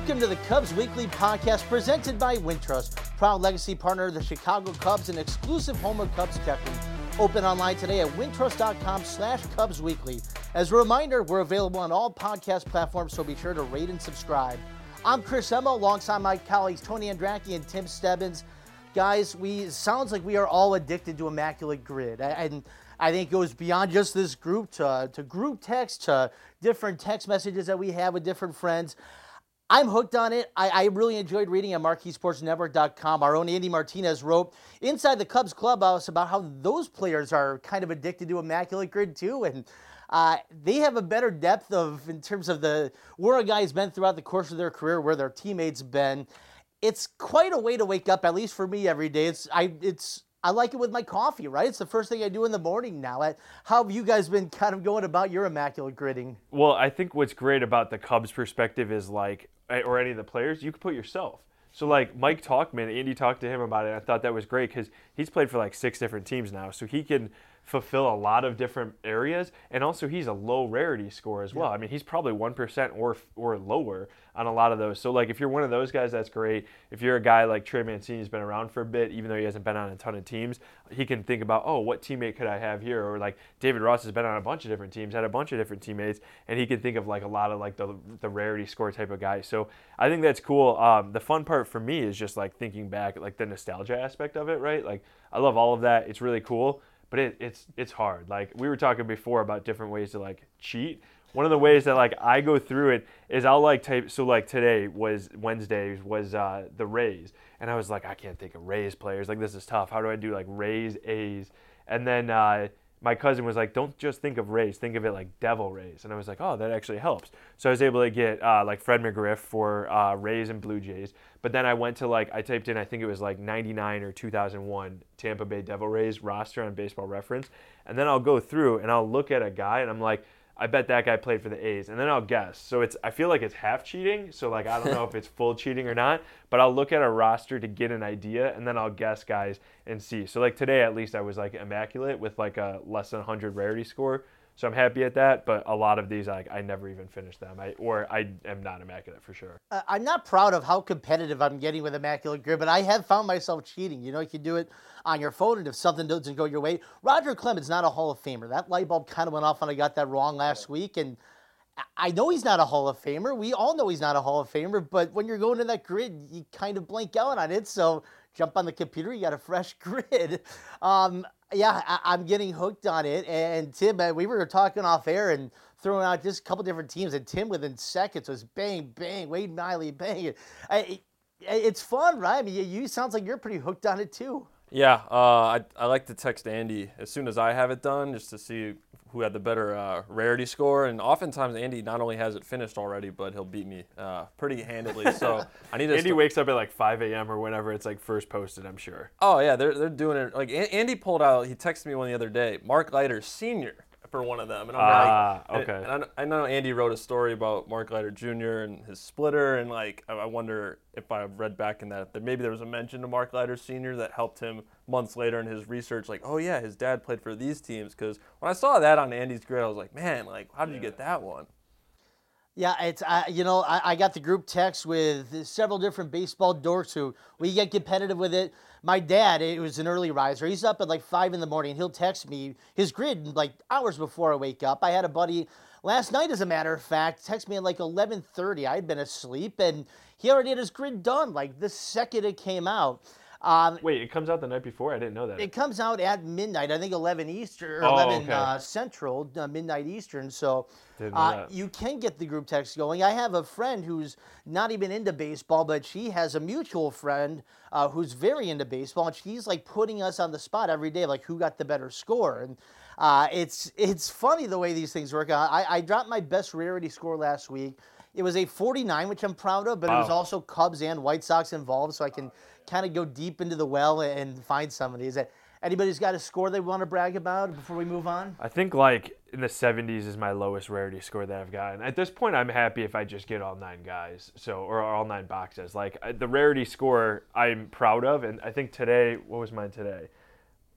Welcome to the Cubs Weekly podcast presented by Wintrust, proud legacy partner of the Chicago Cubs and exclusive home of Cubs checking. Open online today at wintrust.com slash Cubs Weekly. As a reminder, we're available on all podcast platforms, so be sure to rate and subscribe. I'm Chris Emma alongside my colleagues Tony Andracki and Tim Stebbins. Guys, we sounds like we are all addicted to Immaculate Grid. And I think it goes beyond just this group to, to group text, to different text messages that we have with different friends. I'm hooked on it. I, I, really enjoyed reading at MarqueeSportsNetwork.com. Our own Andy Martinez wrote inside the Cubs clubhouse about how those players are kind of addicted to Immaculate Grid too, and uh, they have a better depth of in terms of the where a guy's been throughout the course of their career, where their teammates been. It's quite a way to wake up, at least for me, every day. It's I it's I like it with my coffee, right? It's the first thing I do in the morning now. How have you guys been kind of going about your immaculate gridding? Well, I think what's great about the Cubs' perspective is like, or any of the players, you could put yourself. So like Mike Tauchman, Andy talked to him about it. I thought that was great because he's played for like six different teams now, so he can fulfill a lot of different areas, and also he's a low rarity score as well. Yeah. I mean, he's probably one percent or or lower on a lot of those. So like, if you're one of those guys, that's great. If you're a guy like Trey Mancini's been around for a bit, even though he hasn't been on a ton of teams, he can think about, oh, what teammate could I have here? Or like David Ross has been on a bunch of different teams, had a bunch of different teammates, and he can think of like a lot of like the the rarity score type of guy. So I think that's cool. Um, the fun part for me is just like thinking back, like the nostalgia aspect of it, right? Like I love all of that. It's really cool but it, it's it's hard. Like we were talking before about different ways to like cheat. One of the ways that like I go through it is I'll like type. So like today was Wednesday was uh, the Rays, and I was like I can't think of Rays players. Like this is tough. How do I do like Rays A's? And then uh, my cousin was like, don't just think of Rays, think of it like Devil Rays. And I was like, oh, that actually helps. So I was able to get uh, like Fred McGriff for uh, Rays and Blue Jays. But then I went to like, I typed in, I think it was like 99 or 2001 Tampa Bay Devil Rays roster on baseball reference. And then I'll go through and I'll look at a guy and I'm like, I bet that guy played for the A's, and then I'll guess. So it's I feel like it's half cheating. So like I don't know if it's full cheating or not, but I'll look at a roster to get an idea, and then I'll guess guys and see. So like today at least I was like immaculate with like a less than 100 rarity score. So I'm happy at that, but a lot of these I, I never even finish them, I, or I am not immaculate for sure. Uh, I'm not proud of how competitive I'm getting with immaculate grid, but I have found myself cheating. You know, you can do it on your phone, and if something doesn't go your way, Roger Clemens not a Hall of Famer. That light bulb kind of went off when I got that wrong last week, and I know he's not a Hall of Famer. We all know he's not a Hall of Famer, but when you're going to that grid, you kind of blank out on it. So jump on the computer, you got a fresh grid. Um, yeah, I, am getting hooked on it. And Tim, we were talking off air and throwing out just a couple different teams, and Tim within seconds was bang, bang, Wade Miley, bang. I, it's fun, right? I mean, you sounds like you're pretty hooked on it too. Yeah, uh, I, I like to text Andy as soon as I have it done just to see who had the better uh, rarity score. And oftentimes Andy not only has it finished already, but he'll beat me uh, pretty handily. So I need to. Andy st- wakes up at like 5 a.m. or whenever it's like first posted. I'm sure. Oh yeah, they're they're doing it. Like Andy pulled out. He texted me one the other day. Mark Leiter Senior for one of them. And I'm ah, like, okay. And, and I, I, know Andy wrote a story about Mark Leiter Jr. and his splitter, and like I wonder if I read back in that that maybe there was a mention to Mark Leiter Sr. that helped him months later in his research. Like, oh yeah, his dad played for these teams. Because when I saw that on Andy's grid, I was like, man, like how did yeah. you get that one? Yeah, it's uh, you know I, I got the group text with several different baseball dorks who we get competitive with it. My dad, it was an early riser. He's up at like five in the morning. He'll text me his grid like hours before I wake up. I had a buddy last night, as a matter of fact, text me at like 11:30. I'd been asleep and he already had his grid done like the second it came out. Um, Wait, it comes out the night before? I didn't know that. It comes out at midnight. I think 11 Eastern, oh, 11 okay. uh, Central, uh, midnight Eastern. So uh, you can get the group text going. I have a friend who's not even into baseball, but she has a mutual friend uh, who's very into baseball, and she's like putting us on the spot every day, like who got the better score. And uh, it's it's funny the way these things work. I, I dropped my best rarity score last week. It was a 49, which I'm proud of, but wow. it was also Cubs and White Sox involved, so I can kind of go deep into the well and find some of these. Anybody's got a score they want to brag about before we move on? I think like in the 70s is my lowest rarity score that I've gotten. At this point, I'm happy if I just get all nine guys, so or all nine boxes. Like the rarity score, I'm proud of, and I think today, what was mine today?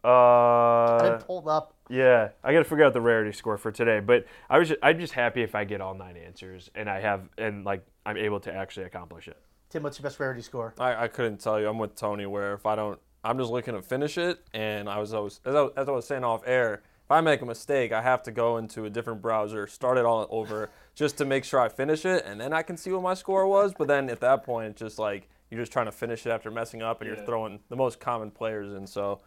I Uh, didn't pulled up. yeah, I got to figure out the rarity score for today. But I was, just, I'm just happy if I get all nine answers and I have, and like I'm able to actually accomplish it. Tim, what's your best rarity score? I, I couldn't tell you. I'm with Tony. Where if I don't, I'm just looking to finish it. And I was always, as I, as I was saying off air, if I make a mistake, I have to go into a different browser, start it all over, just to make sure I finish it, and then I can see what my score was. But then at that point, it's just like you're just trying to finish it after messing up, and you're throwing the most common players in. So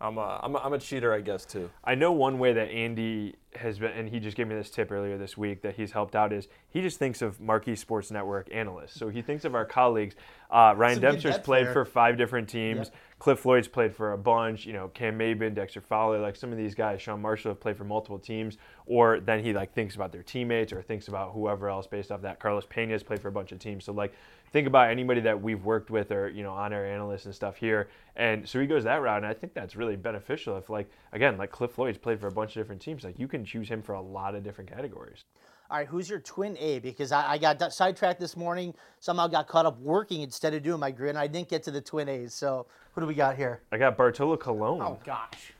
I'm a, I'm a, I'm a cheater, I guess, too. I know one way that Andy has been, and he just gave me this tip earlier this week that he's helped out is he just thinks of Marquee Sports Network analysts. So he thinks of our colleagues. Uh, Ryan Dempster's played there. for five different teams. Cliff Floyd's played for a bunch. You know, Cam Maybin, Dexter Fowler, like some of these guys. Sean Marshall have played for multiple teams. Or then he like thinks about their teammates or thinks about whoever else based off that. Carlos Pena's played for a bunch of teams. So like think about anybody that we've worked with or you know on our analysts and stuff here. And so he goes that route, and I think that's really beneficial. If like again, like Cliff Floyd's played for a bunch of different teams, like you can choose him for a lot of different categories. All right, who's your twin A? Because I, I got sidetracked this morning. Somehow got caught up working instead of doing my grid. and I didn't get to the twin A's. So who do we got here? I got Bartolo Colon. Oh gosh.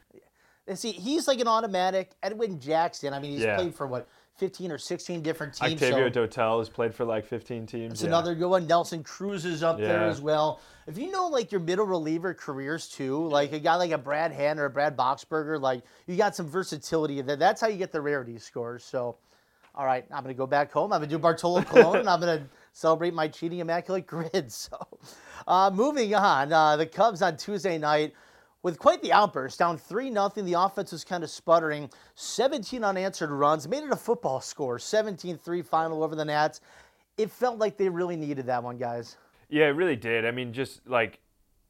And see, he's like an automatic. Edwin Jackson. I mean, he's Yeah. played for what, 15 or 16 different teams. Octavio so Dotel has played for like 15 teams. it's yeah. another good one. Nelson Cruz is up there as well. If you know like your middle reliever careers too, like a guy like a Brad Hand or a Brad Boxberger, like you got some versatility. That's how you get the rarity scores. So, all right, I'm gonna go back home. I'm gonna do Bartolo Colon, and I'm gonna celebrate my cheating immaculate grid. So, uh, moving on, uh, the Cubs on Tuesday night with quite the outburst, down 3 nothing. The offense was kind of sputtering. 17 unanswered runs, made it a football score. 17 3 final over the Nats. It felt like they really needed that one, guys. Yeah, it really did. I mean, just like,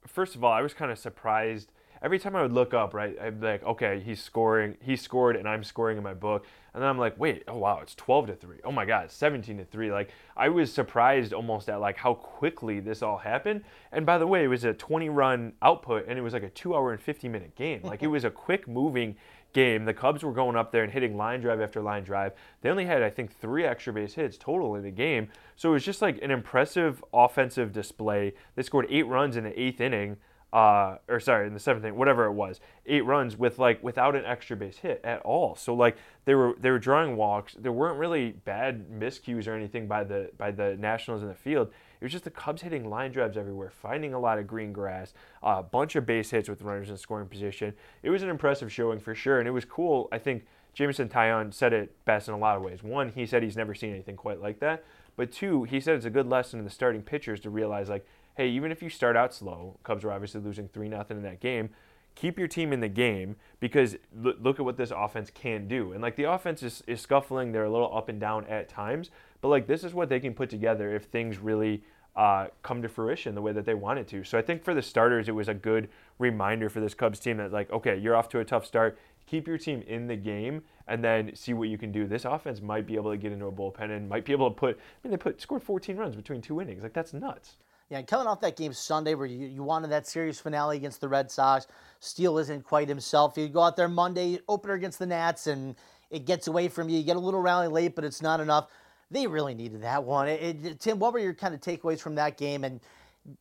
first of all, I was kind of surprised. Every time I would look up, right, I'd be like, okay, he's scoring, he scored, and I'm scoring in my book. And then I'm like, wait, oh wow, it's 12 to three. Oh my God, 17 to three. Like, I was surprised almost at like how quickly this all happened. And by the way, it was a 20 run output, and it was like a two hour and 50 minute game. Like, it was a quick moving game. The Cubs were going up there and hitting line drive after line drive. They only had, I think, three extra base hits total in the game. So it was just like an impressive offensive display. They scored eight runs in the eighth inning. Uh, or sorry, in the seventh inning, whatever it was, eight runs with like without an extra base hit at all. So like they were they were drawing walks. There weren't really bad miscues or anything by the by the Nationals in the field. It was just the Cubs hitting line drives everywhere, finding a lot of green grass, a bunch of base hits with runners in scoring position. It was an impressive showing for sure, and it was cool. I think Jameson Taillon said it best in a lot of ways. One, he said he's never seen anything quite like that. But two, he said it's a good lesson in the starting pitchers to realize like, hey, even if you start out slow, Cubs were obviously losing three nothing in that game. Keep your team in the game because l- look at what this offense can do. And like the offense is, is scuffling, they're a little up and down at times, but like this is what they can put together if things really uh, come to fruition the way that they want it to. So I think for the starters, it was a good reminder for this Cubs team that like, okay, you're off to a tough start. Keep your team in the game and then see what you can do. This offense might be able to get into a bullpen and might be able to put. I mean, they put scored 14 runs between two innings. Like that's nuts. Yeah, coming off that game Sunday where you, you wanted that series finale against the Red Sox, Steele isn't quite himself. You go out there Monday, opener against the Nats, and it gets away from you. You get a little rally late, but it's not enough. They really needed that one. It, it- Tim, what were your kind of takeaways from that game? And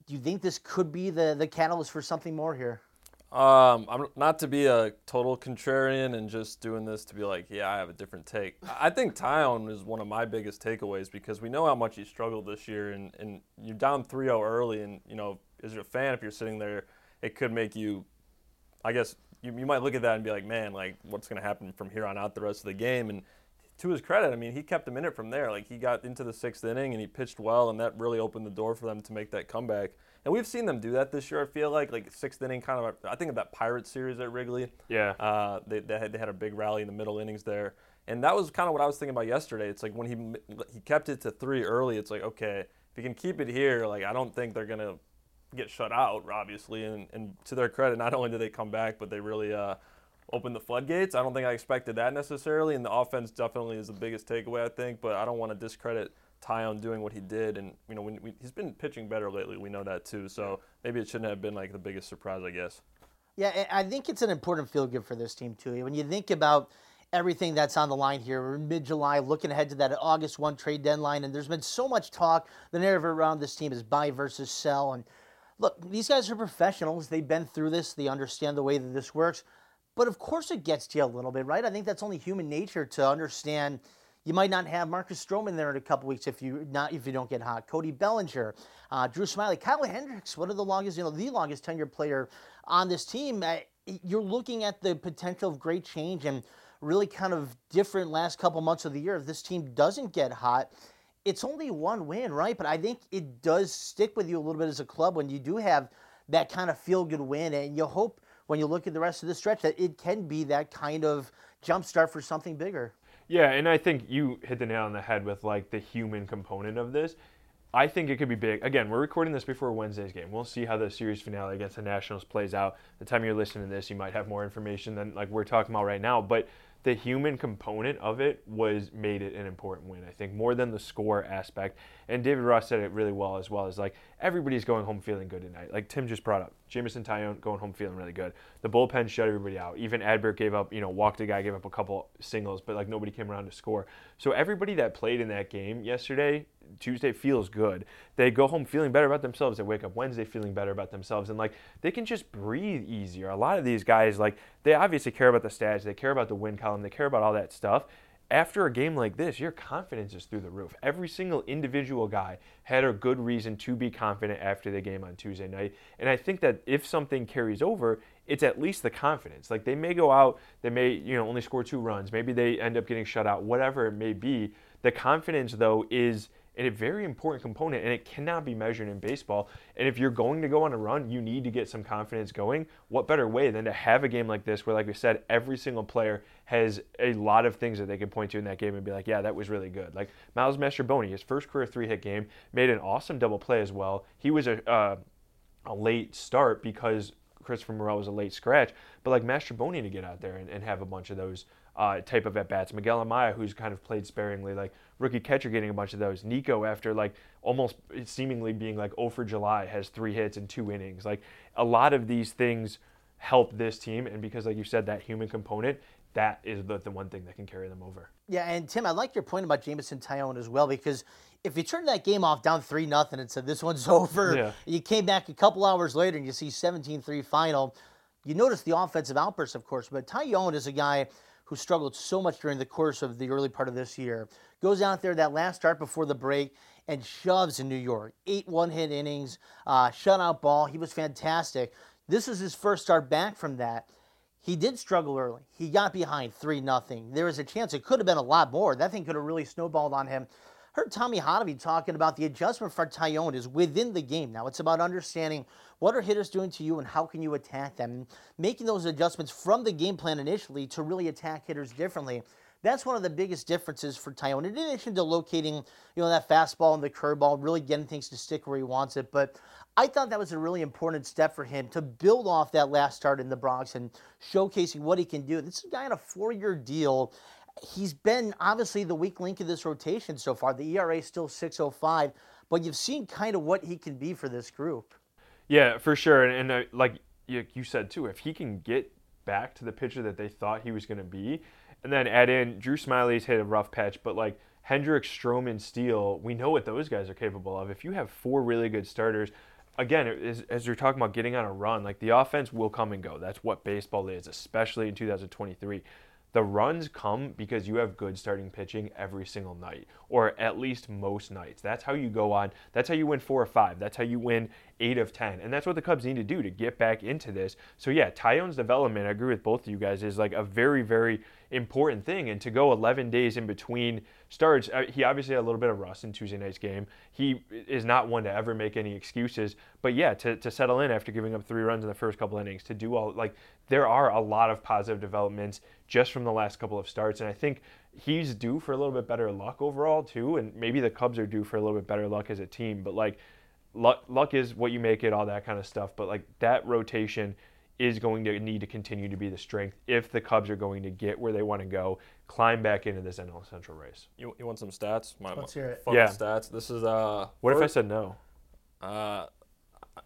do you think this could be the, the catalyst for something more here? Um, I'm not to be a total contrarian and just doing this to be like, yeah, I have a different take. I think Taillon is one of my biggest takeaways because we know how much he struggled this year, and, and you're down 3-0 early, and you know, as a fan, if you're sitting there, it could make you, I guess, you, you might look at that and be like, man, like what's going to happen from here on out the rest of the game, and to his credit, I mean, he kept them in it from there. Like he got into the sixth inning and he pitched well, and that really opened the door for them to make that comeback. And we've seen them do that this year. I feel like like sixth inning kind of. I think of that Pirates series at Wrigley. Yeah. Uh, they they had, they had a big rally in the middle innings there, and that was kind of what I was thinking about yesterday. It's like when he he kept it to three early. It's like okay, if he can keep it here, like I don't think they're gonna get shut out, obviously. And, and to their credit, not only did they come back, but they really uh, opened the floodgates. I don't think I expected that necessarily, and the offense definitely is the biggest takeaway, I think. But I don't want to discredit Taillon doing what he did, and you know when we, he's been pitching better lately. We know that too. So maybe it shouldn't have been like the biggest surprise, I guess. Yeah, I think it's an important feel good for this team too. When you think about everything that's on the line here, we're mid-July, looking ahead to that August one trade deadline, and there's been so much talk. The narrative around this team is buy versus sell, and look, these guys are professionals. They've been through this. They understand the way that this works. But of course, it gets to you a little bit, right? I think that's only human nature to understand. You might not have Marcus Stroman there in a couple weeks if you not if you don't get hot. Cody Bellinger, uh, Drew Smyly, Kyle Hendricks, one of the longest, you know, the longest tenured player on this team. Uh, you're looking at the potential of great change and really kind of different last couple months of the year. If this team doesn't get hot, it's only one win, right? But I think it does stick with you a little bit as a club when you do have that kind of feel good win, and you hope when you look at the rest of the stretch that it can be that kind of jump start for something bigger. Yeah, and I think you hit the nail on the head with like the human component of this. I think it could be big. Again, we're recording this before Wednesday's game. We'll see how the series finale against the Nationals plays out. The time you're listening to this, you might have more information than like we're talking about right now. But the human component of it was made it an important win. I think more than the score aspect. And David Ross said it really well as well. Is like everybody's going home feeling good tonight. Like Tim just brought up, Jameson Taillon going home feeling really good. The bullpen shut everybody out. Even Adbert gave up, you know, walked a guy, gave up a couple singles, but like nobody came around to score. So everybody that played in that game yesterday Tuesday feels good. They go home feeling better about themselves. They wake up Wednesday feeling better about themselves. And like they can just breathe easier. A lot of these guys, like, they obviously care about the stats, they care about the win column, they care about all that stuff. After a game like this, your confidence is through the roof. Every single individual guy had a good reason to be confident after the game on Tuesday night. And I think that if something carries over, it's at least the confidence. Like they may go out, they may, you know, only score two runs. Maybe they end up getting shut out, whatever it may be. The confidence though is and a very important component, and it cannot be measured in baseball. And if you're going to go on a run, you need to get some confidence going. What better way than to have a game like this where, like we said, every single player has a lot of things that they can point to in that game and be like, yeah, that was really good. Like Miles Mastrobuoni, his first career three hit game, made an awesome double play as well. He was a, uh, a late start because Christopher Morel was a late scratch, but like Mastrobuoni to get out there and, and have a bunch of those uh, type of at bats. Miguel Amaya, who's kind of played sparingly, like rookie catcher getting a bunch of those. Nico, after like almost seemingly being like 0 for July, has three hits in two innings. Like a lot of these things help this team, and because like you said, that human component, that is the, the one thing that can carry them over. Yeah, and Tim, I like your point about Jameson Taillon as well because if you turn that game off down three nothing and said this one's over, yeah. you came back a couple hours later and you see 17-3 final. You notice the offensive outbursts, of course, but Taillon is a guy who struggled so much during the course of the early part of this year, goes out there that last start before the break and shoves in New York. Eight one hit innings, uh, shutout ball. He was fantastic. This is his first start back from that. He did struggle early. He got behind 3 nothing. There was a chance it could have been a lot more. That thing could have really snowballed on him. Heard Tommy Hotovy talking about the adjustment for Taillon is within the game. Now it's about understanding what are hitters doing to you and how can you attack them, making those adjustments from the game plan initially to really attack hitters differently. That's one of the biggest differences for Taillon. In addition to locating, you know, that fastball and the curveball, really getting things to stick where he wants it. But I thought that was a really important step for him to build off that last start in the Bronx and showcasing what he can do. This is a guy on a four-year deal he's been obviously the weak link of this rotation so far. The ERA is still 605, but you've seen kind of what he can be for this group. Yeah, for sure. And, and uh, like you, said too, if he can get back to the pitcher that they thought he was going to be, and then add in Drew Smyly's hit a rough patch, but like Hendricks, Stroman, Steele, we know what those guys are capable of. If you have four really good starters, again, as, you're talking about getting on a run, like the offense will come and go. That's what baseball is, especially in 2023 the runs come because you have good starting pitching every single night, or at least most nights. That's how you go on. That's how you win four or five. That's how you win eight of 10. And that's what the Cubs need to do to get back into this. So, yeah, Taillon's development, I agree with both of you guys, is like a very, very important thing. And to go 11 days in between starts, uh, he obviously had a little bit of rust in Tuesday night's game. He is not one to ever make any excuses. But yeah, to, to settle in after giving up three runs in the first couple innings, to do all, like, there are a lot of positive developments just from the last couple of starts. And I think he's due for a little bit better luck overall, too. And maybe the Cubs are due for a little bit better luck as a team. But, like, luck, luck is what you make it, all that kind of stuff. But, like, that rotation is going to need to continue to be the strength if the Cubs are going to get where they want to go, climb back into this NL Central race. You, you want some stats? My, Let's hear it. Yeah. Stats. This is uh. What first, if I said no? Uh,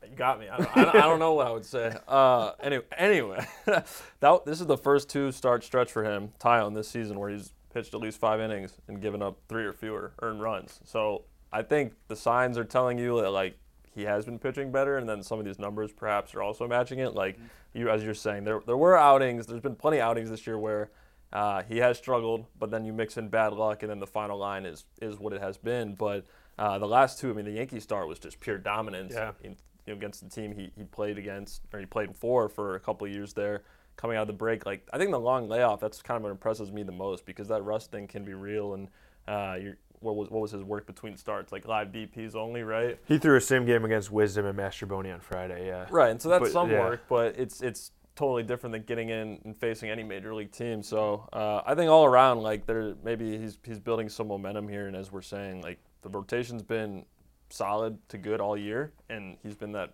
you got me. I don't, I don't, know what I would say. Uh, anyway, anyway, that this is the first two start stretch for him, Taillon this season, where he's pitched at least five innings and given up three or fewer earned runs. So I think the signs are telling you that like he has been pitching better, and then some of these numbers perhaps are also matching it. Like you, as you're saying, there there were outings. There's been plenty of outings this year where uh, he has struggled, but then you mix in bad luck, and then the final line is is what it has been. But uh, the last two, I mean, the Yankee start was just pure dominance Yeah. in, you know, against the team he, he played against, or he played for for a couple of years there. Coming out of the break, like I think the long layoff, that's kind of what impresses me the most because that rust thing can be real. And uh, you're, what was what was his work between starts? Like live BPs only, right? He threw a sim game against Wisdom and Mastrobuoni on Friday. Yeah. Right, and so that's But, some yeah. work, but it's it's totally different than getting in and facing any major league team. So uh, I think all around, like there maybe he's he's building some momentum here, and as we're saying, like the rotation's been solid to good all year, and he's been that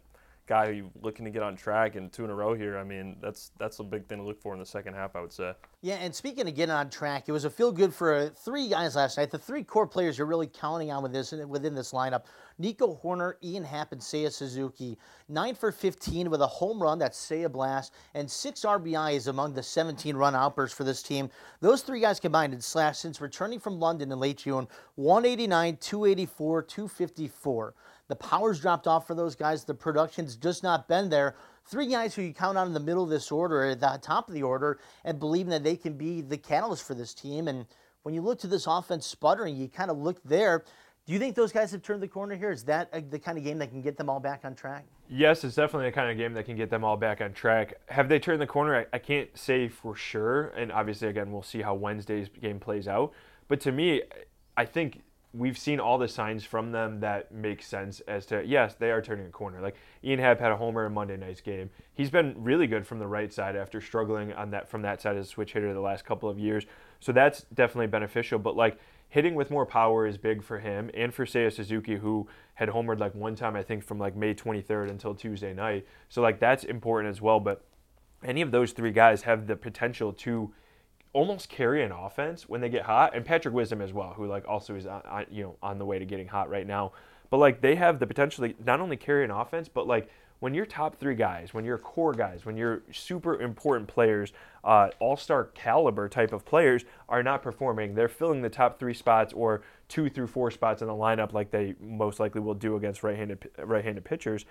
guy looking to get on track and two in a row here. I mean, that's that's a big thing to look for in the second half, I would say. Yeah, and speaking of getting on track, it was a feel good for uh, three guys last night. The three core players you're really counting on with this within this lineup: Nico Hoerner, Ian Happ, and Seiya Suzuki. Nine for 15 with a home run. That's Seiya Blast, and six RBIs among the 17 run outbursts for this team. Those three guys combined in slash since returning from London in late June: 189, 284, 254. The power's dropped off for those guys. The production's just not been there. Three guys who you count on in the middle of this order, at the top of the order, and believing that they can be the catalyst for this team. And when you look to this offense sputtering, you kind of look there. Do you think those guys have turned the corner here? Is that uh, the kind of game that can get them all back on track? Yes, it's definitely the kind of game that can get them all back on track. Have they turned the corner? I, I can't say for sure. And obviously, again, we'll see how Wednesday's game plays out. But to me, I think we've seen all the signs from them that make sense as to, yes, they are turning a corner. Like Ian Happ had a homer in Monday night's game. He's been really good from the right side after struggling on that from that side as a switch hitter the last couple of years. So that's definitely beneficial. But like hitting with more power is big for him and for Seiya Suzuki, who had homered like one time, I think, from like May 23rd until Tuesday night. So like that's important as well. But any of those three guys have the potential to almost carry an offense when they get hot, and Patrick Wisdom as well, who like also is on, on you know on the way to getting hot right now. But like they have the potential to not only carry an offense, but like when your top three guys, when your core guys, when your super important players, uh, all star caliber type of players are not performing, they're filling the top three spots or two through four spots in the lineup like they most likely will do against right-handed right-handed pitchers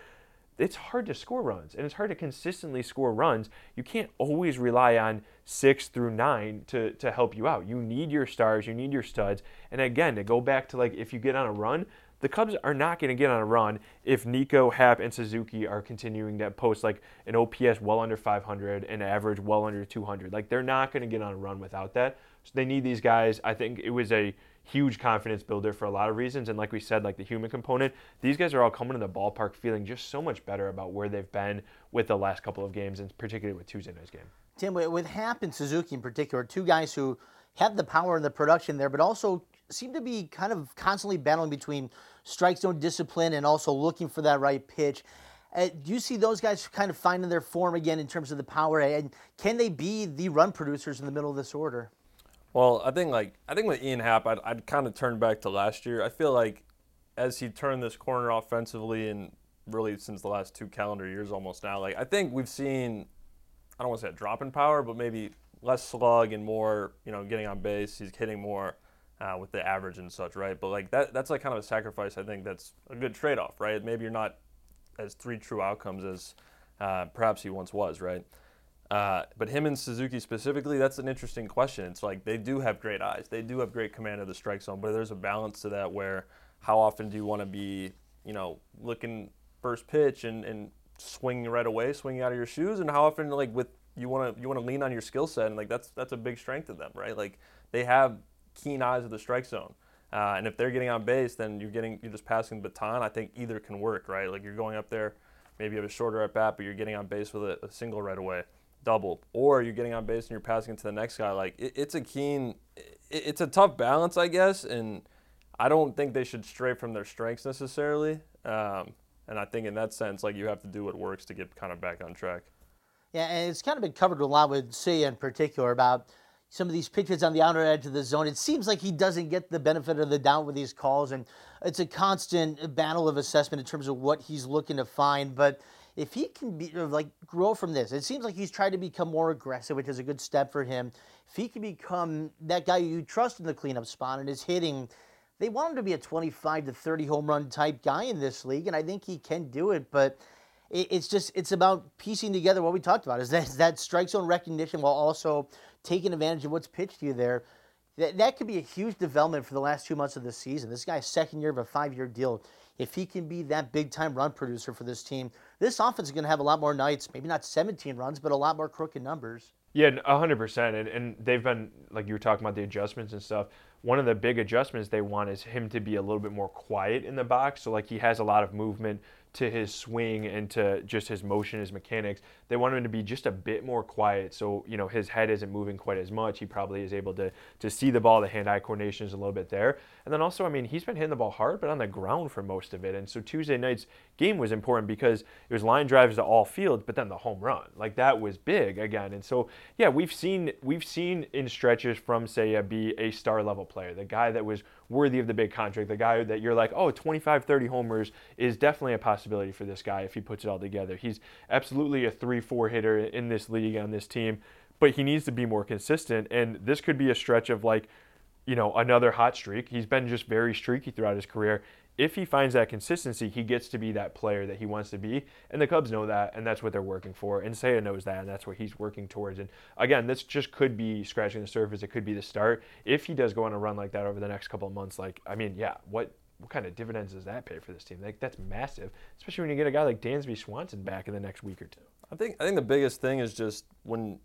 it's hard to score runs and it's hard to consistently score runs. You can't always rely on six through nine to, to help you out. You need your stars, you need your studs. And again, to go back to like if you get on a run, the Cubs are not going to get on a run if Nico, Happ, and Suzuki are continuing to post like an OPS well under 500 and average well under 200. Like they're not going to get on a run without that. So they need these guys. I think it was a huge confidence builder for a lot of reasons. And like we said, like the human component, these guys are all coming to the ballpark feeling just so much better about where they've been with the last couple of games, and particularly with Tuesday night's game. Tim, with Happ and Suzuki in particular, two guys who have the power and the production there, but also seem to be kind of constantly battling between strike zone discipline and also looking for that right pitch. Uh, do you see those guys kind of finding their form again in terms of the power? And can they be the run producers in the middle of this order? Well, I think like I think with Ian Happ, I'd, I'd kind of turn back to last year. I feel like as he turned this corner offensively, and really since the last two calendar years almost now, like I think we've seen, I don't want to say a drop in power, but maybe less slug and more, you know, getting on base. He's hitting more uh, with the average and such, right? But like that, that's like kind of a sacrifice. I think that's a good trade off, right? Maybe you're not as three true outcomes as uh, perhaps he once was, right? Uh, but him and Suzuki specifically, that's an interesting question. It's like they do have great eyes, they do have great command of the strike zone, but there's a balance to that where how often do you want to be, you know, looking first pitch and, and swinging right away, swinging out of your shoes, and how often like with you want to you want to lean on your skill set, and like that's that's a big strength of them, right? Like they have keen eyes of the strike zone. Uh, and if they're getting on base, then you're getting you're just passing the baton. I think either can work, right? Like you're going up there, maybe you have a shorter at bat, but you're getting on base with a, a single right away double, or you're getting on base and you're passing it to the next guy. Like it, it's a keen, it, it's a tough balance, I guess, and I don't think they should stray from their strengths necessarily. Um, and I think in that sense, like you have to do what works to get kind of back on track. Yeah, and it's kind of been covered a lot with Seiya in particular about some of these pitches on the outer edge of the zone. It seems like he doesn't get the benefit of the doubt with these calls, and it's a constant battle of assessment in terms of what he's looking to find. But if he can be like grow from this, it seems like he's tried to become more aggressive, which is a good step for him. If he can become that guy you trust in the cleanup spot and is hitting they want him to be a 25 to 30 home run type guy in this league, and I think he can do it. But it's just it's about piecing together what we talked about is that that strike zone recognition while also taking advantage of what's pitched to you there. That, that could be a huge development for the last two months of the season. This guy's second year of a five year deal. If he can be that big time run producer for this team, this offense is going to have a lot more nights, maybe not 17 runs, but a lot more crooked numbers. Yeah, 100%. And, and they've been, like you were talking about the adjustments and stuff. One of the big adjustments they want is him to be a little bit more quiet in the box. So, like, he has a lot of movement to his swing and to just his motion, his mechanics. They want him to be just a bit more quiet, so you know his head isn't moving quite as much. He probably is able to to see the ball. The hand-eye coordination is a little bit there, and then also, I mean, he's been hitting the ball hard, but on the ground for most of it. And so Tuesday night's game was important because it was line drives to all fields, but then the home run, like that was big again. And so yeah, we've seen we've seen in stretches from Seiya be a star level player, the guy that was worthy of the big contract, the guy that you're like, oh, 25, 30 homers is definitely a possibility for this guy if he puts it all together. He's absolutely a 3 4 hitter in this league on this team, but he needs to be more consistent. And this could be a stretch of like, you know, another hot streak. He's been just very streaky throughout his career if he finds that consistency, he gets to be that player that he wants to be. And the Cubs know that, and that's what they're working for. And Seiya knows that, and that's what he's working towards. And again, this just could be scratching the surface. It could be the start. If he does go on a run like that over the next couple of months, like, I mean, yeah, what what kind of dividends does that pay for this team? Like that's massive, especially when you get a guy like Dansby Swanson back in the next week or two. I think I think the biggest thing is just when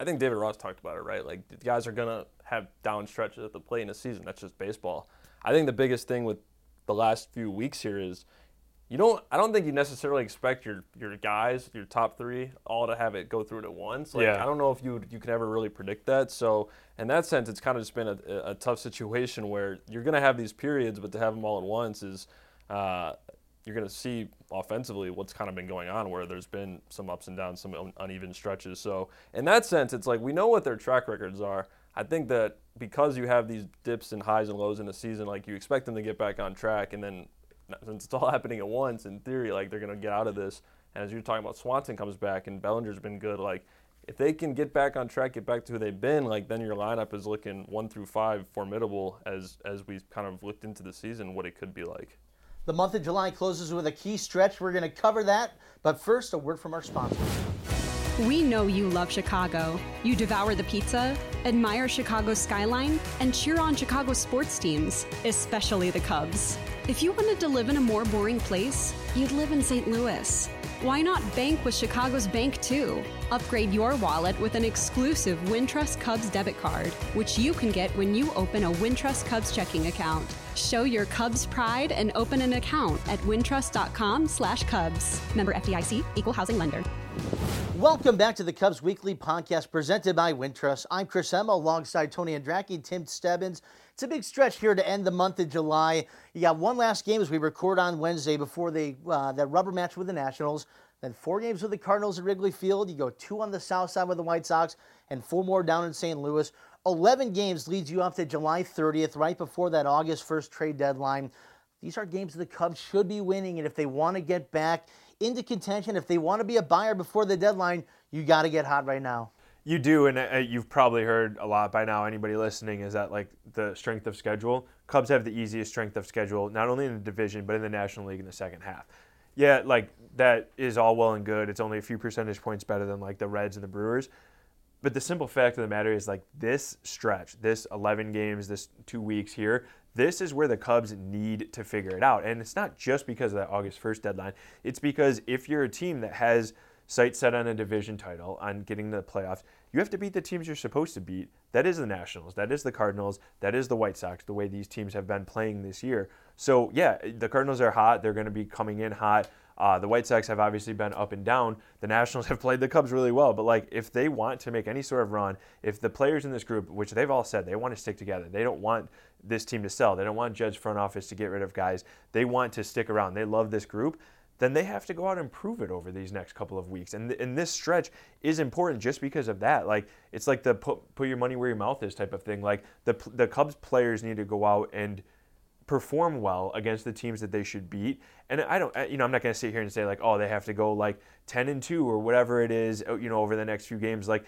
I think David Ross talked about it, right? Like the guys are gonna have down stretches at the plate in a season. That's just baseball. I think the biggest thing with the last few weeks here is you don't I don't think you necessarily expect your your guys, your top three, all to have it go through it at once. Like yeah. I don't know if you you can ever really predict that. So in that sense, it's kind of just been a, a tough situation where you're going to have these periods, but to have them all at once is uh, you're going to see offensively what's kind of been going on, where there's been some ups and downs, some uneven stretches. So in that sense, it's like we know what their track records are. I think that because you have these dips and highs and lows in a season, like you expect them to get back on track, and then since it's all happening at once, in theory, like they're going to get out of this. And as you're talking about, Swanson comes back and Bellinger's been good. Like if they can get back on track, get back to who they've been, like then your lineup is looking one through five formidable as as we kind of looked into the season, what it could be like. The month of July closes with a key stretch. We're going to cover that, but first, a word from our sponsors. We know you love Chicago. You devour the pizza, admire Chicago's skyline, and cheer on Chicago sports teams, especially the Cubs. If you wanted to live in a more boring place, you'd live in St. Louis. Why not bank with Chicago's Bank too? Upgrade your wallet with an exclusive Wintrust Cubs debit card, which you can get when you open a Wintrust Cubs checking account. Show your Cubs pride and open an account at wintrust.com slash Cubs. Member FDIC, equal housing lender. Welcome back to the Cubs Weekly podcast presented by Wintrust. I'm Chris Emma alongside Tony Andracki, Tim Stebbins. It's a big stretch here to end the month of July. You got one last game as we record on Wednesday before they uh, that rubber match with the Nationals. Then four games with the Cardinals at Wrigley Field. You go two on the south side with the White Sox and four more down in St. Louis. 11 games leads you up to July 30th, right before that August 1st trade deadline. These are games the Cubs should be winning, and if they want to get back into contention. If they want to be a buyer before the deadline, you got to get hot right now. You do, and uh, you've probably heard a lot by now. Anybody listening is that like the strength of schedule. Cubs have the easiest strength of schedule, not only in the division but in the National League in the second half. Yeah, like that is all well and good. It's only a few percentage points better than like the Reds and the Brewers. But the simple fact of the matter is like this stretch, this 11 games, this two weeks here, this is where the Cubs need to figure it out. And it's not just because of that August 1st deadline, it's because if you're a team that has sights set on a division title, on getting the playoffs, you have to beat the teams you're supposed to beat. That is the Nationals, that is the Cardinals, that is the White Sox, the way these teams have been playing this year. So, yeah, the Cardinals are hot. They're going to be coming in hot. Uh, the White Sox have obviously been up and down. The Nationals have played the Cubs really well, but like if they want to make any sort of run, if the players in this group, which they've all said they want to stick together, they don't want this team to sell, they don't want Judge front office to get rid of guys, they want to stick around, they love this group. Then they have to go out and prove it over these next couple of weeks, and th- and this stretch is important just because of that. Like it's like the put, put your money where your mouth is type of thing. Like the the Cubs players need to go out and perform well against the teams that they should beat. And I don't, you know, I'm not going to sit here and say like, oh, they have to go like 10 and 2 or whatever it is, uh, you know, over the next few games. Like,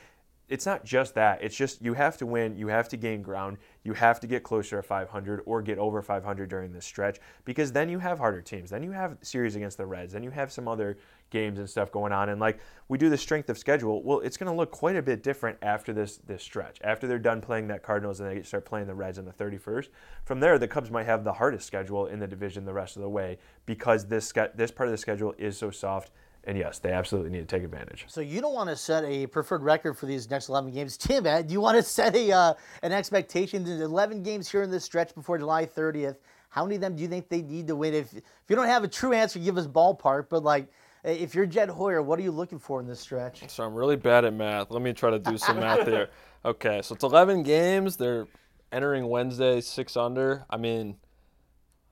it's not just that. It's just you have to win, you have to gain ground, you have to get closer to 500 or get over 500 during this stretch because then you have harder teams. Then you have series against the Reds, then you have some other games and stuff going on and like we do the strength of schedule, well, it's going to look quite a bit different after this this stretch. After they're done playing that Cardinals and they start playing the Reds on the 31st. From there, the Cubs might have the hardest schedule in the division the rest of the way because this this part of the schedule is so soft and yes, they absolutely need to take advantage. So you don't want to set a preferred record for these next 11 games, Tim. Eh, do you want to set a uh, an expectation? There's 11 games here in this stretch before July 30th. How many of them do you think they need to win? If if you don't have a true answer, give us ballpark. But like, eh, if you're Jed Hoyer, what are you looking for in this stretch? So I'm really bad at math. Let me try to do some math here. Okay, so it's 11 games. They're entering Wednesday six under. I mean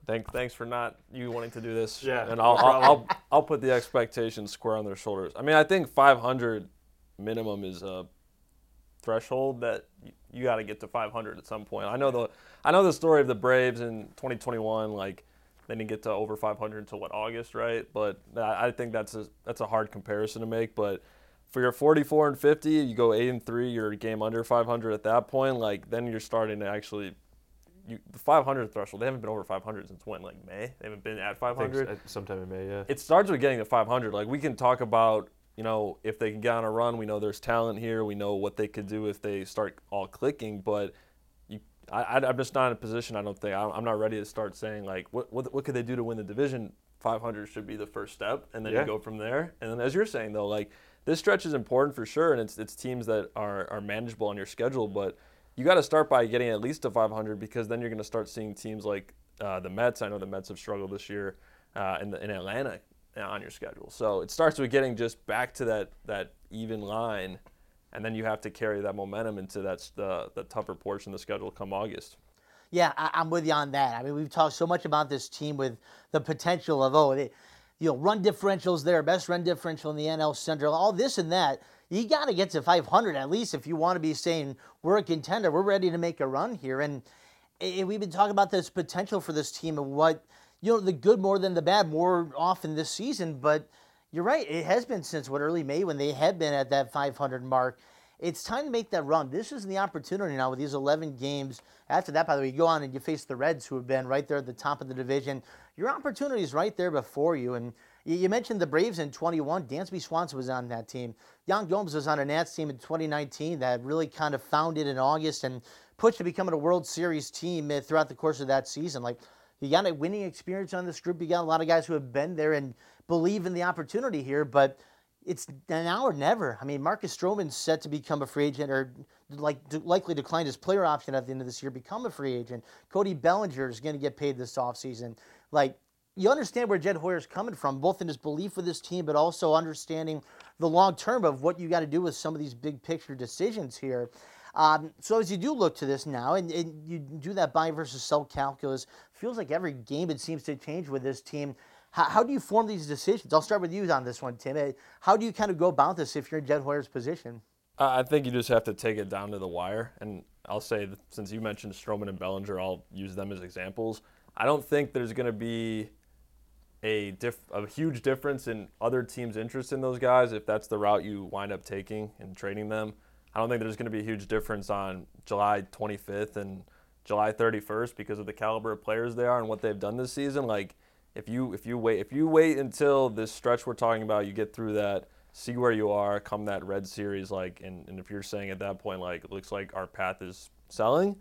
Thank, thanks for not you wanting to do this. Yeah, and I'll, I'll, I'll, I'll put the expectations square on their shoulders. I mean, I think 500 minimum is a threshold that you, you got to get to 500 at some point. I know the I know the story of the Braves in 2021. Like they didn't get to over 500 until what August, right? But I think that's a that's a hard comparison to make. But for your 44 and 50, you go eight and three, you're a game under 500 at that point. Like then you're starting to actually you, the 500 threshold. They haven't been over 500 since when? Like May. They haven't been at 500. Sometime in May, yeah. It starts with getting to 500. Like we can talk about, you know, if they can get on a run. We know there's talent here. We know what they could do if they start all clicking. But I, am just not in a position. I don't think I'm not ready to start saying like, what, what, what could they do to win the division? 500 should be the first step, and then yeah. you go from there. And then as you're saying though, like this stretch is important for sure, and it's it's teams that are are manageable on your schedule, but you got to start by getting at least to 500 because then you're going to start seeing teams like uh, the Mets. I know the Mets have struggled this year uh, in, the, in Atlanta uh, on your schedule. So it starts with getting just back to that that even line, and then you have to carry that momentum into that the the tougher portion of the schedule come August. Yeah, I, am with you on that. I mean, we've talked so much about this team with the potential of oh, they, you know, run differentials there, best run differential in the NL Central, all this and that you got to get to 500 at least if you want to be saying we're a contender, we're ready to make a run here. And, and we've been talking about this potential for this team and what you know the good more than the bad more often this season. But you're right, it has been since what early May when they had been at that 500 mark. It's time to make that run. This is the opportunity now with these 11 games. After that, by the way, you go on and you face the Reds, who have been right there at the top of the division. Your opportunity is right there before you. And you mentioned the Braves in 21. Dansby Swanson was on that team. Yan Gomes was on a Nats team in 2019 that really kind of founded in August and pushed to becoming a World Series team eh, throughout the course of that season. Like, you got a winning experience on this group. You got a lot of guys who have been there and believe in the opportunity here, but it's now or never. I mean, Marcus Stroman's set to become a free agent or like likely decline his player option at the end of this year, become a free agent. Cody Bellinger is going to get paid this offseason. Like, you understand where Jed Hoyer is coming from, both in his belief with his team, but also understanding the long term of what you got to do with some of these big picture decisions here. Um, so as you do look to this now, and, and, you do that buy versus sell calculus, feels like every game it seems to change with this team. How, how do you form these decisions? I'll start with you on this one, Tim. How do you kind of go about this if you're in Jed Hoyer's position? I think you just have to take it down to the wire. And I'll say, since you mentioned Stroman and Bellinger, I'll use them as examples. I don't think there's going to be a, diff- a huge difference in other teams' interest in those guys if that's the route you wind up taking and trading them. I don't think there's going to be a huge difference on July 25th and July 31st because of the caliber of players they are and what they've done this season. Like if you if you wait if you wait until this stretch we're talking about, you get through that, see where you are, come that red series, like and, and if you're saying at that point like it looks like our path is selling,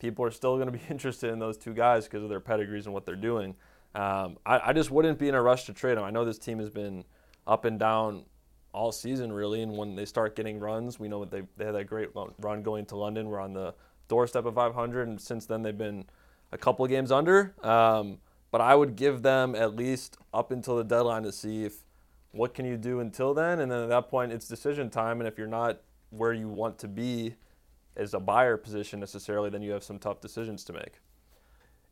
people are still going to be interested in those two guys because of their pedigrees and what they're doing. Um, I, I, just wouldn't be in a rush to trade them. I know this team has been up and down all season, really, and when they start getting runs, we know they, they had that great run going to London. We're on the doorstep of 500, and since then they've been a couple of games under. Um, but I would give them at least up until the deadline to see if what can you do until then, and then at that point it's decision time. And if you're not where you want to be as a buyer position necessarily, then you have some tough decisions to make.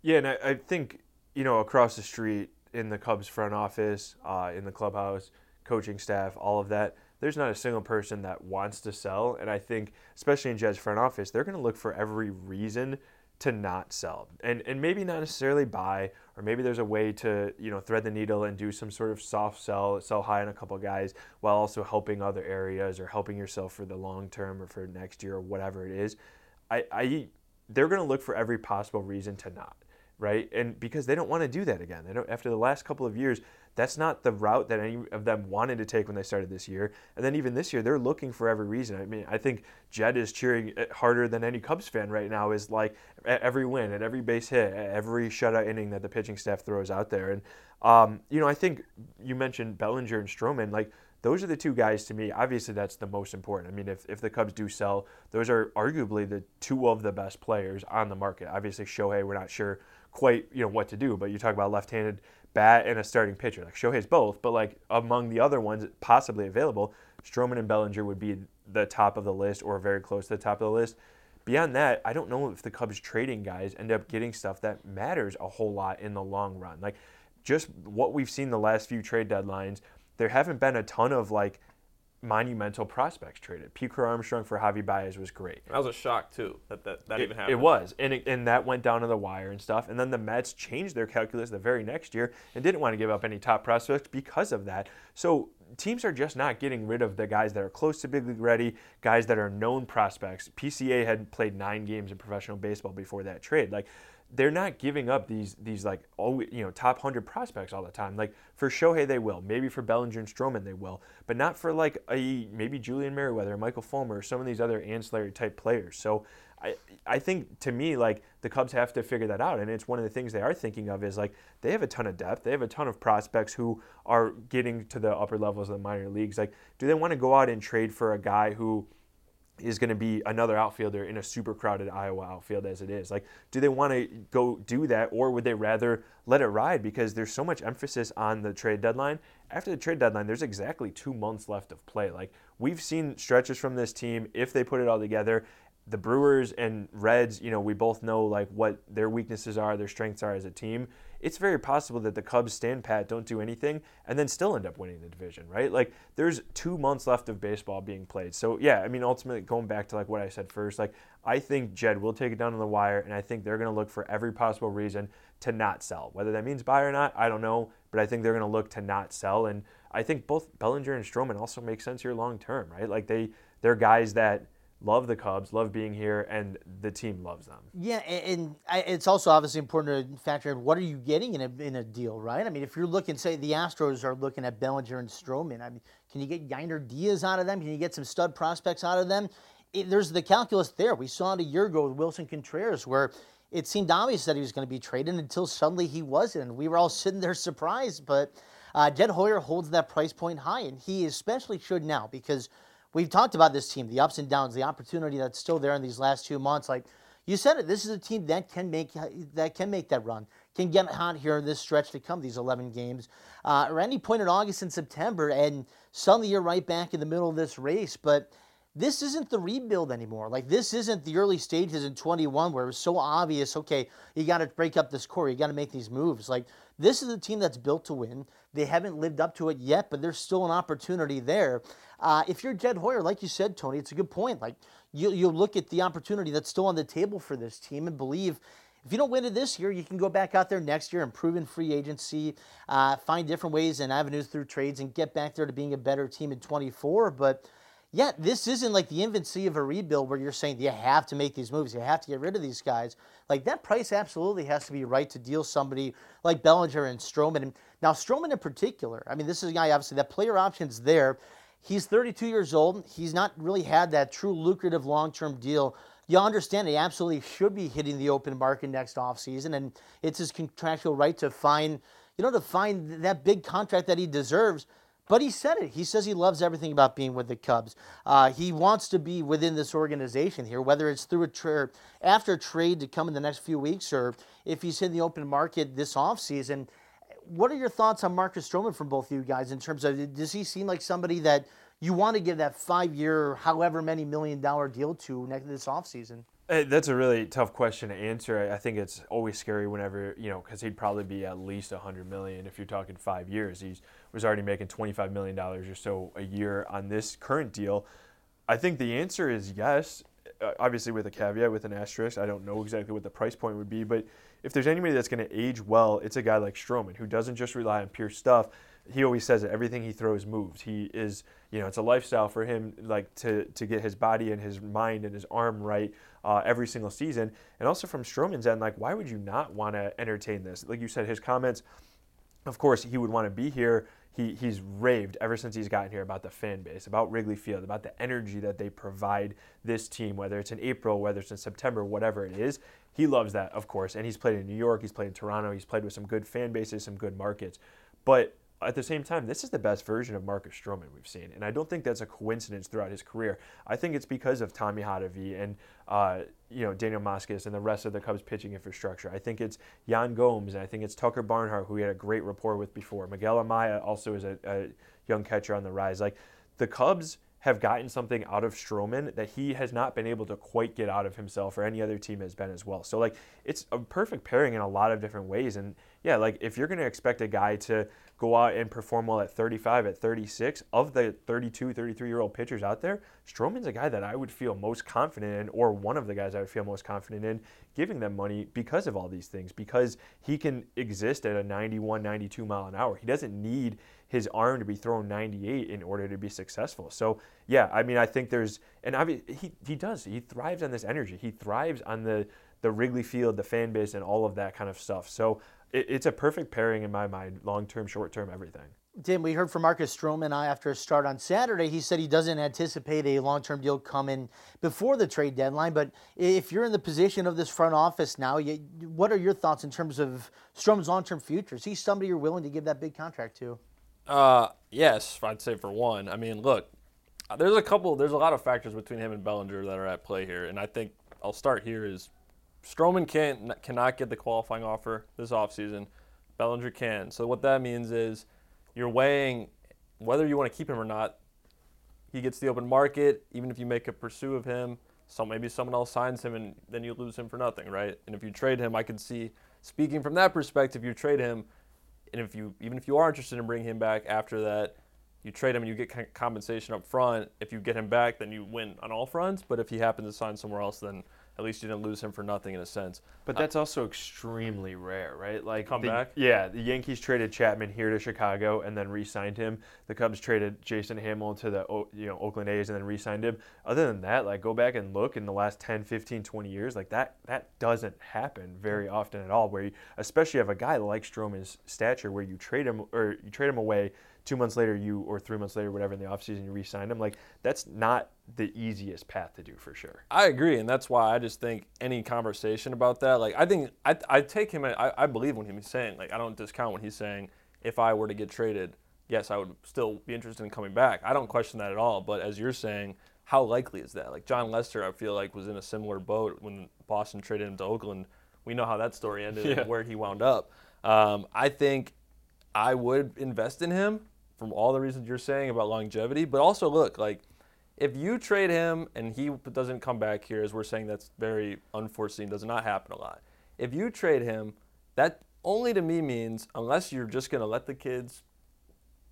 Yeah, and I, I think you know, across the street in the Cubs front office, uh, in the clubhouse, coaching staff, all of that, there's not a single person that wants to sell. And I think, especially in Jed's front office, they're going to look for every reason to not sell. And and maybe not necessarily buy or maybe there's a way to you know thread the needle and do some sort of soft sell sell high on a couple guys while also helping other areas or helping yourself for the long term or for next year or whatever it is. I, I they're going to look for every possible reason to not right and because they don't want to do that again they don't after the last couple of years that's not the route that any of them wanted to take when they started this year. And then even this year, they're looking for every reason. I mean, I think Jed is cheering harder than any Cubs fan right now. Is like every win, at every base hit, every shutout inning that the pitching staff throws out there. And um, you know, I think you mentioned Bellinger and Stroman. Like those are the two guys to me. Obviously, that's the most important. I mean, if, if the Cubs do sell, those are arguably the two of the best players on the market. Obviously, Shohei, we're not sure quite you know what to do, but you talk about left-handed bat and a starting pitcher. Like Shohei's both, but like among the other ones possibly available, Stroman and Bellinger would be the top of the list or very close to the top of the list. Beyond that, I don't know if the Cubs trading guys end up getting stuff that matters a whole lot in the long run. Like just what we've seen the last few trade deadlines, there haven't been a ton of like monumental prospects traded. Pete Armstrong for Javi Baez was great. That was a shock too that that, that it, even happened. It was, and it, and that went down to the wire and stuff. And then the Mets changed their calculus the very next year and didn't want to give up any top prospects because of that. So teams are just not getting rid of the guys that are close to big league ready, guys that are known prospects. PCA had played nine games in professional baseball before that trade. Like they're not giving up these these like always, you know top 100 prospects all the time. Like for Shohei they will, maybe for Bellinger and Stroman they will, but not for like a maybe Julian Merryweather, or Michael Fulmer, some of these other ancillary type players. So I I think to me like the Cubs have to figure that out, and it's one of the things they are thinking of is like they have a ton of depth, they have a ton of prospects who are getting to the upper levels of the minor leagues. Like, do they want to go out and trade for a guy who is going to be another outfielder in a super crowded Iowa outfield as it is. Like, do they want to go do that, or would they rather let it ride because there's so much emphasis on the trade deadline? After the trade deadline, there's exactly two months left of play. Like, we've seen stretches from this team if they put it all together. The Brewers and Reds, you know, we both know like what their weaknesses are, their strengths are as a team it's very possible that the Cubs stand pat, don't do anything, and then still end up winning the division, right? Like there's two months left of baseball being played. So yeah, I mean ultimately going back to like what I said first, like I think Jed will take it down to the wire, and I think they're going to look for every possible reason to not sell. Whether that means buy or not, I don't know, but I think they're going to look to not sell, and I think both Bellinger and Stroman also make sense here long term, right? Like they they're guys that love the Cubs, love being here, and the team loves them. Yeah, and, it's also obviously important to factor in what are you getting in a, in a deal, right? I mean, if you're looking, say the Astros are looking at Bellinger and Stroman, I mean, can you get Yainer Diaz out of them? Can you get some stud prospects out of them? It, there's the calculus there. We saw it a year ago with Willson Contreras, where it seemed obvious that he was going to be traded until suddenly he wasn't. And we were all sitting there surprised, but uh, Jed Hoyer holds that price point high, and he especially should now because – we've talked about this team, the ups and downs, the opportunity that's still there in these last two months. Like you said it, this is a team that can make that can make that run, can get hot here in this stretch to come, these 11 games. Uh, or any point in August and September, and suddenly you're right back in the middle of this race. But this isn't the rebuild anymore. Like this isn't the early stages in 21 where it was so obvious. Okay, you got to break up this core. You got to make these moves. Like this is a team that's built to win. They haven't lived up to it yet, but there's still an opportunity there. Uh, if you're Jed Hoyer, like you said, Tony, it's a good point. Like you, you look at the opportunity that's still on the table for this team and believe if you don't win it this year, you can go back out there next year, improve in free agency, uh, find different ways and avenues through trades, and get back there to being a better team in 24. But yeah, this isn't like the infancy of a rebuild where you're saying you have to make these moves, you have to get rid of these guys. Like that price absolutely has to be right to deal somebody like Bellinger and Stroman. And now Stroman in particular, I mean, this is a guy obviously that player option's there. He's 32 years old. He's not really had that true lucrative long-term deal. You understand he absolutely should be hitting the open market next offseason, and it's his contractual right to find, you know, to find that big contract that he deserves. But he said it. He says he loves everything about being with the Cubs. Uh, he wants to be within this organization here, whether it's through a trade after trade to come in the next few weeks or if he's in the open market this offseason. What are your thoughts on Marcus Stroman from both of you guys in terms of does he seem like somebody that you want to give that five year, however many million dollar deal to next this offseason? That's a really tough question to answer. I think it's always scary whenever you know, because he'd probably be at least 100 million if you're talking five years. He was already making 25 million dollars or so a year on this current deal. I think the answer is yes. uh, obviously with a caveat, with an asterisk. I don't know exactly what the price point would be, but if there's anybody that's going to age well, it's a guy like Stroman who doesn't just rely on pure stuff. He always says it. Everything he throws moves. He is, you know, it's a lifestyle for him, like to to get his body and his mind and his arm right uh, every single season. And also from Stroman's end, like, why would you not want to entertain this? Like you said, his comments. Of course, he would want to be here he, he's raved ever since he's gotten here about the fan base, about Wrigley Field, about the energy that they provide this team, whether it's in April, whether it's in September, whatever it is. He loves that, of course. And he's played in New York, he's played in Toronto, he's played with some good fan bases, some good markets. But at the same time, this is the best version of Marcus Stroman we've seen, and I don't think that's a coincidence throughout his career. I think it's because of Tommy Hottovy and uh, you know Daniel Moskos and the rest of the Cubs pitching infrastructure. I think it's Yan Gomes, and I think it's Tucker Barnhart, who we had a great rapport with before. Miguel Amaya also is a, a young catcher on the rise. Like the Cubs have gotten something out of Stroman that he has not been able to quite get out of himself or any other team has been as well. So like it's a perfect pairing in a lot of different ways. And yeah, like if you're going to expect a guy to go out and perform well at 35, at 36, of the 32, 33 year old pitchers out there, Stroman's a guy that I would feel most confident in, or one of the guys I would feel most confident in giving them money because of all these things, because he can exist at a 91, 92 mile an hour. He doesn't need his arm to be thrown 98 in order to be successful. So yeah, I mean, I think there's, and obviously he he does. He thrives on this energy. He thrives on the the Wrigley Field, the fan base, and all of that kind of stuff. So it, it's a perfect pairing in my mind, long term, short term, everything. Tim, we heard from Marcus Stroman and I after a start on Saturday. He said he doesn't anticipate a long term deal coming before the trade deadline. But if you're in the position of this front office now, you, what are your thoughts in terms of Stroman's long term future? Is he somebody you're willing to give that big contract to? Uh, yes, I'd say for one. I mean, look, there's a couple, there's a lot of factors between him and Bellinger that are at play here. And I think I'll start here is Stroman can't, cannot get the qualifying offer this offseason. Bellinger can. So what that means is you're weighing whether you want to keep him or not. He gets the open market, even if you make a pursue of him. So maybe someone else signs him and then you lose him for nothing, right? And if you trade him, I could see speaking from that perspective, you trade him, and if you even if you are interested in bringing him back after that, you trade him and you get compensation up front. If you get him back, then you win on all fronts. But if he happens to sign somewhere else, then at least you didn't lose him for nothing in a sense. But that's also extremely rare, right? Like come the, back. Yeah, the Yankees traded Chapman here to Chicago and then re-signed him. The Cubs traded Jason Hammel to the you know Oakland A's and then re-signed him. Other than that, like go back and look in the last 10, 15, 20 years, like that that doesn't happen very mm. often at all. Where you, especially if a guy like Stroman's stature, where you trade him or you trade him away two months later you or three months later whatever in the offseason you re-sign him like that's not the easiest path to do for sure. I agree and that's why i just think any conversation about that like i think i, I take him I, I believe when he's saying like i don't discount when he's saying. If i were to get traded yes i would still be interested in coming back. I don't question that at all but as you're saying how likely is that? Like jon lester i feel like was in a similar boat when boston traded him to oakland. We know how that story ended yeah. and where he wound up. Um, i think I would invest in him from all the reasons you're saying about longevity. But also, look, like if you trade him and he doesn't come back here, as we're saying, that's very unforeseen, does not happen a lot. If you trade him, that only to me means unless you're just going to let the kids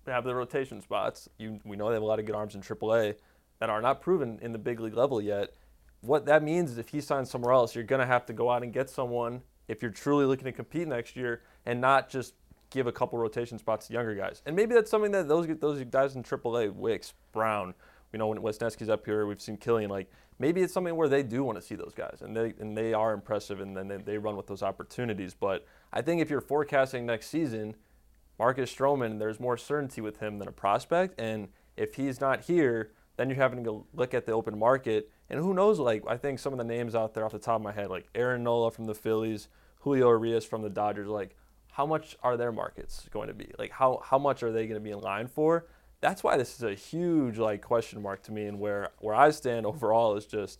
have the rotation spots, you, we know they have a lot of good arms in AAA that are not proven in the big league level yet. What that means is if he signs somewhere else, you're going to have to go out and get someone if you're truly looking to compete next year and not just give a couple rotation spots to younger guys. And maybe that's something that those those guys in AAA, Wicks, Brown, you know, when Wesneski's up here, we've seen Kilian. Like maybe it's something where they do want to see those guys, and they and they are impressive, and then they, they run with those opportunities. But I think if you're forecasting next season, Marcus Stroman, there's more certainty with him than a prospect, and if he's not here, then you're having to look at the open market. And who knows? Like I think some of the names out there off the top of my head, like Aaron Nola from the Phillies, Julio Urias from the Dodgers, like how much are their markets going to be? Like how how much are they going to be in line for? That's why this is a huge like question mark to me. And where where I stand overall is just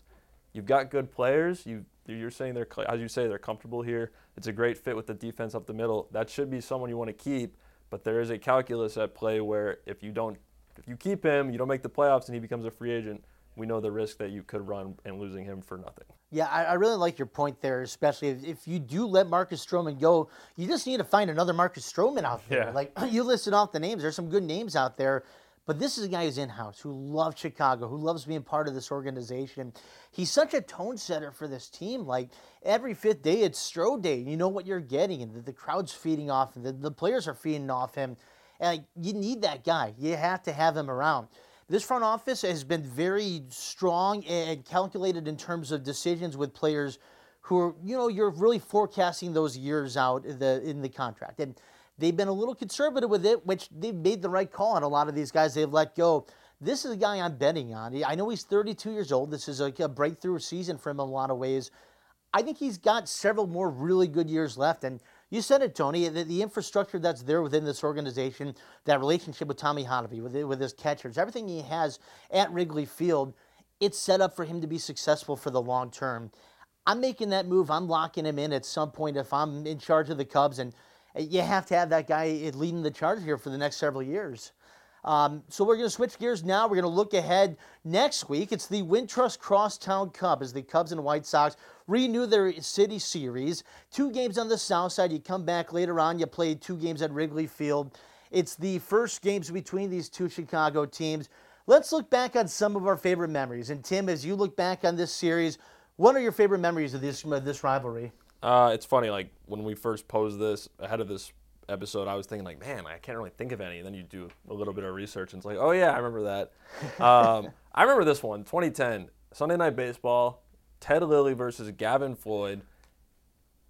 you've got good players. You you're saying they're as you say they're comfortable here. It's a great fit with the defense up the middle. That should be someone you want to keep. But there is a calculus at play where if you don't if you keep him, you don't make the playoffs, and he becomes a free agent we know the risk that you could run in losing him for nothing. Yeah, I, I really like your point there, especially if, if, you do let Marcus Stroman go, you just need to find another Marcus Stroman out there. Yeah. Like you listed off the names, there's some good names out there. But this is a guy who's in house, who loves Chicago, who loves being part of this organization. He's such a tone setter for this team. Like every fifth day, it's Strode Day. You know what you're getting, and the, the crowd's feeding off, and the, the players are feeding off him. And like, you need that guy. You have to have him around. This front office has been very strong and calculated in terms of decisions with players who are, you know, you're really forecasting those years out in the in the contract. And they've been a little conservative with it, which they've made the right call on a lot of these guys they've let go. This is a guy I'm betting on. I know he's 32 years old. This is a, a breakthrough season for him in a lot of ways. I think he's got several more really good years left. And you said it, Tony, the, the, infrastructure that's there within this organization, that relationship with Tommy Hottovy, with, with his catchers, everything he has at Wrigley Field, it's set up for him to be successful for the long term. I'm making that move. I'm locking him in at some point if I'm in charge of the Cubs. And you have to have that guy leading the charge here for the next several years. Um, so we're going to switch gears now. We're going to look ahead next week. It's the Wintrust Crosstown Cup as the Cubs and White Sox renew their city series. Two games on the south side. You come back later on. You play two games at Wrigley Field. It's the first games between these two Chicago teams. Let's look back on some of our favorite memories. And Tim, as you look back on this series, what are your favorite memories of this of this rivalry? Uh, it's funny, like when we first posed this ahead of this episode, I was thinking like, man, I can't really think of any. And then you do a little bit of research, and it's like, oh yeah, I remember that. um, I remember this one, 2010 Sunday Night Baseball, Ted Lilly versus Gavin Floyd.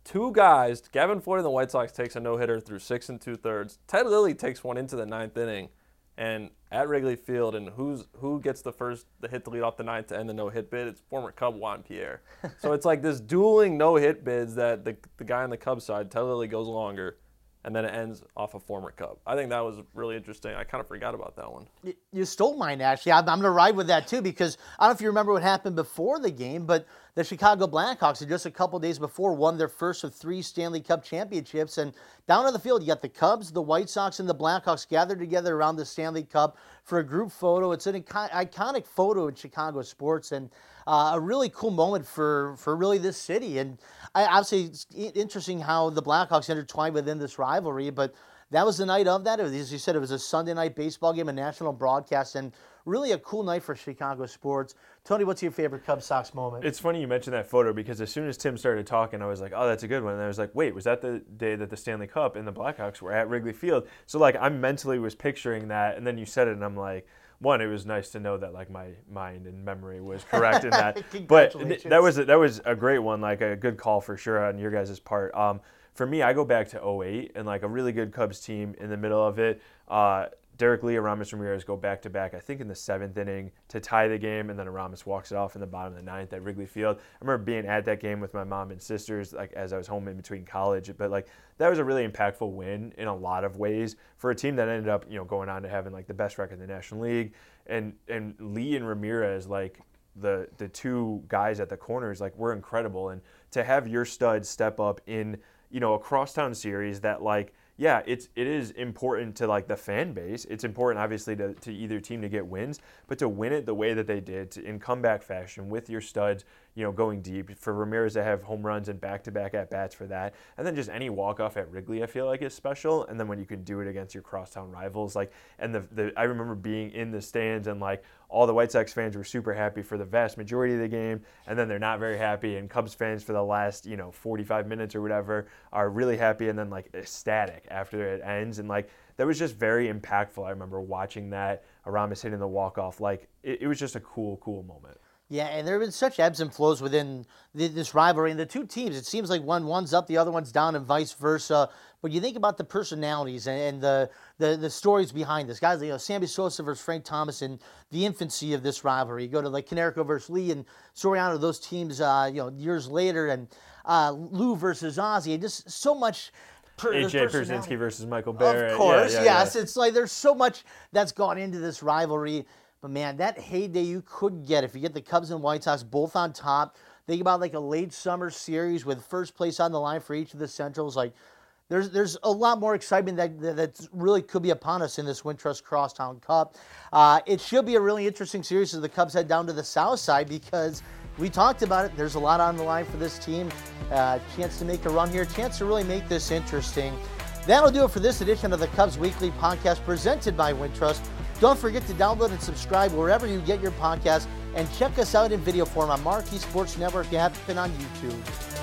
Two guys, Gavin Floyd and the White Sox takes a no hitter through six and two thirds. Ted Lilly takes one into the ninth inning, and at Wrigley Field, and who's who gets the first the hit to lead off the ninth to end the no hit bid? It's former Cub Juan Pierre. so it's like this dueling no hit bids that the the guy on the Cubs side, Ted Lilly goes longer and then it ends off a former Cub. I think that was really interesting. I kind of forgot about that one. You stole mine, actually. I'm, I'm going to ride with that too because I don't know if you remember what happened before the game, but the Chicago Blackhawks had just a couple days before won their first of three Stanley Cup championships. And down on the field, you got the Cubs, the White Sox, and the Blackhawks gathered together around the Stanley Cup for a group photo. It's an iconic photo in Chicago sports. And uh, a really cool moment for, for really this city. And I, obviously, it's interesting how the Blackhawks intertwined within this rivalry, but that was the night of that. Was, as you said, it was a Sunday night baseball game, a national broadcast, and really a cool night for Chicago sports. Tony, what's your favorite Cubs Sox moment? It's funny you mentioned that photo because as soon as Tim started talking, I was like, oh, that's a good one. And I was like, wait, was that the day that the Stanley Cup and the Blackhawks were at Wrigley Field? So, like, I mentally was picturing that, and then you said it, and I'm like, one, it was nice to know that like my mind and memory was correct in that. but th- that was a, that was a great one, like a good call for sure on your guys' part. Um, for me, I go back to 08 and like a really good Cubs team in the middle of it. Uh, Derrek Lee and Ramirez go back to back, I think in the seventh inning to tie the game, and then Aramis walks it off in the bottom of the ninth at Wrigley Field. I remember being at that game with my mom and sisters, like as I was home in between college. But like that was a really impactful win in a lot of ways for a team that ended up, you know, going on to having like the best record in the National League. And and Lee and Ramirez, like the the two guys at the corners, like were incredible. And to have your studs step up in, you know, a crosstown series that like yeah, it's it is important to like the fan base. It's important, obviously, to, to either team to get wins, but to win it the way that they did to, in comeback fashion with your studs, you know, going deep. For Ramirez to have home runs and back-to-back at bats for that, and then just any walk-off at Wrigley, I feel like is special. And then when you can do it against your crosstown rivals, like, and the, the I remember being in the stands and like all the White Sox fans were super happy for the vast majority of the game, and then they're not very happy. And Cubs fans for the last you know 45 minutes or whatever are really happy, and then like ecstatic after it ends. And like that was just very impactful. I remember watching that Aramis hitting the walk off. Like it, it was just a cool, cool moment. Yeah, and there have been such ebbs and flows within the, this rivalry. And the two teams, it seems like one one's up, the other one's down, and vice versa. But you think about the personalities and, and the, the the stories behind this. Guys, you know, Sammy Sosa versus Frank Thomas in the infancy of this rivalry. You go to like Konerko versus Lee and Soriano, those teams, uh, you know, years later, and uh, Lou versus Ozzie. Just so much per, AJ Pierzynski versus Michael Barrett. Of course, yeah, yeah, yes. Yeah. It's like there's so much that's gone into this rivalry. But man, that heyday you could get if you get the Cubs and White Sox both on top. Think about like a late summer series with first place on the line for each of the Centrals. Like there's there's a lot more excitement that that really could be upon us in this Wintrust Crosstown Cup. Uh, it should be a really interesting series as the Cubs head down to the south side because we talked about it. There's a lot on the line for this team. Uh, chance to make a run here, chance to really make this interesting. That'll do it for this edition of the Cubs Weekly podcast presented by Wintrust. Don't forget to download and subscribe wherever you get your podcasts and check us out in video form on Marquee Sports Network app and on YouTube.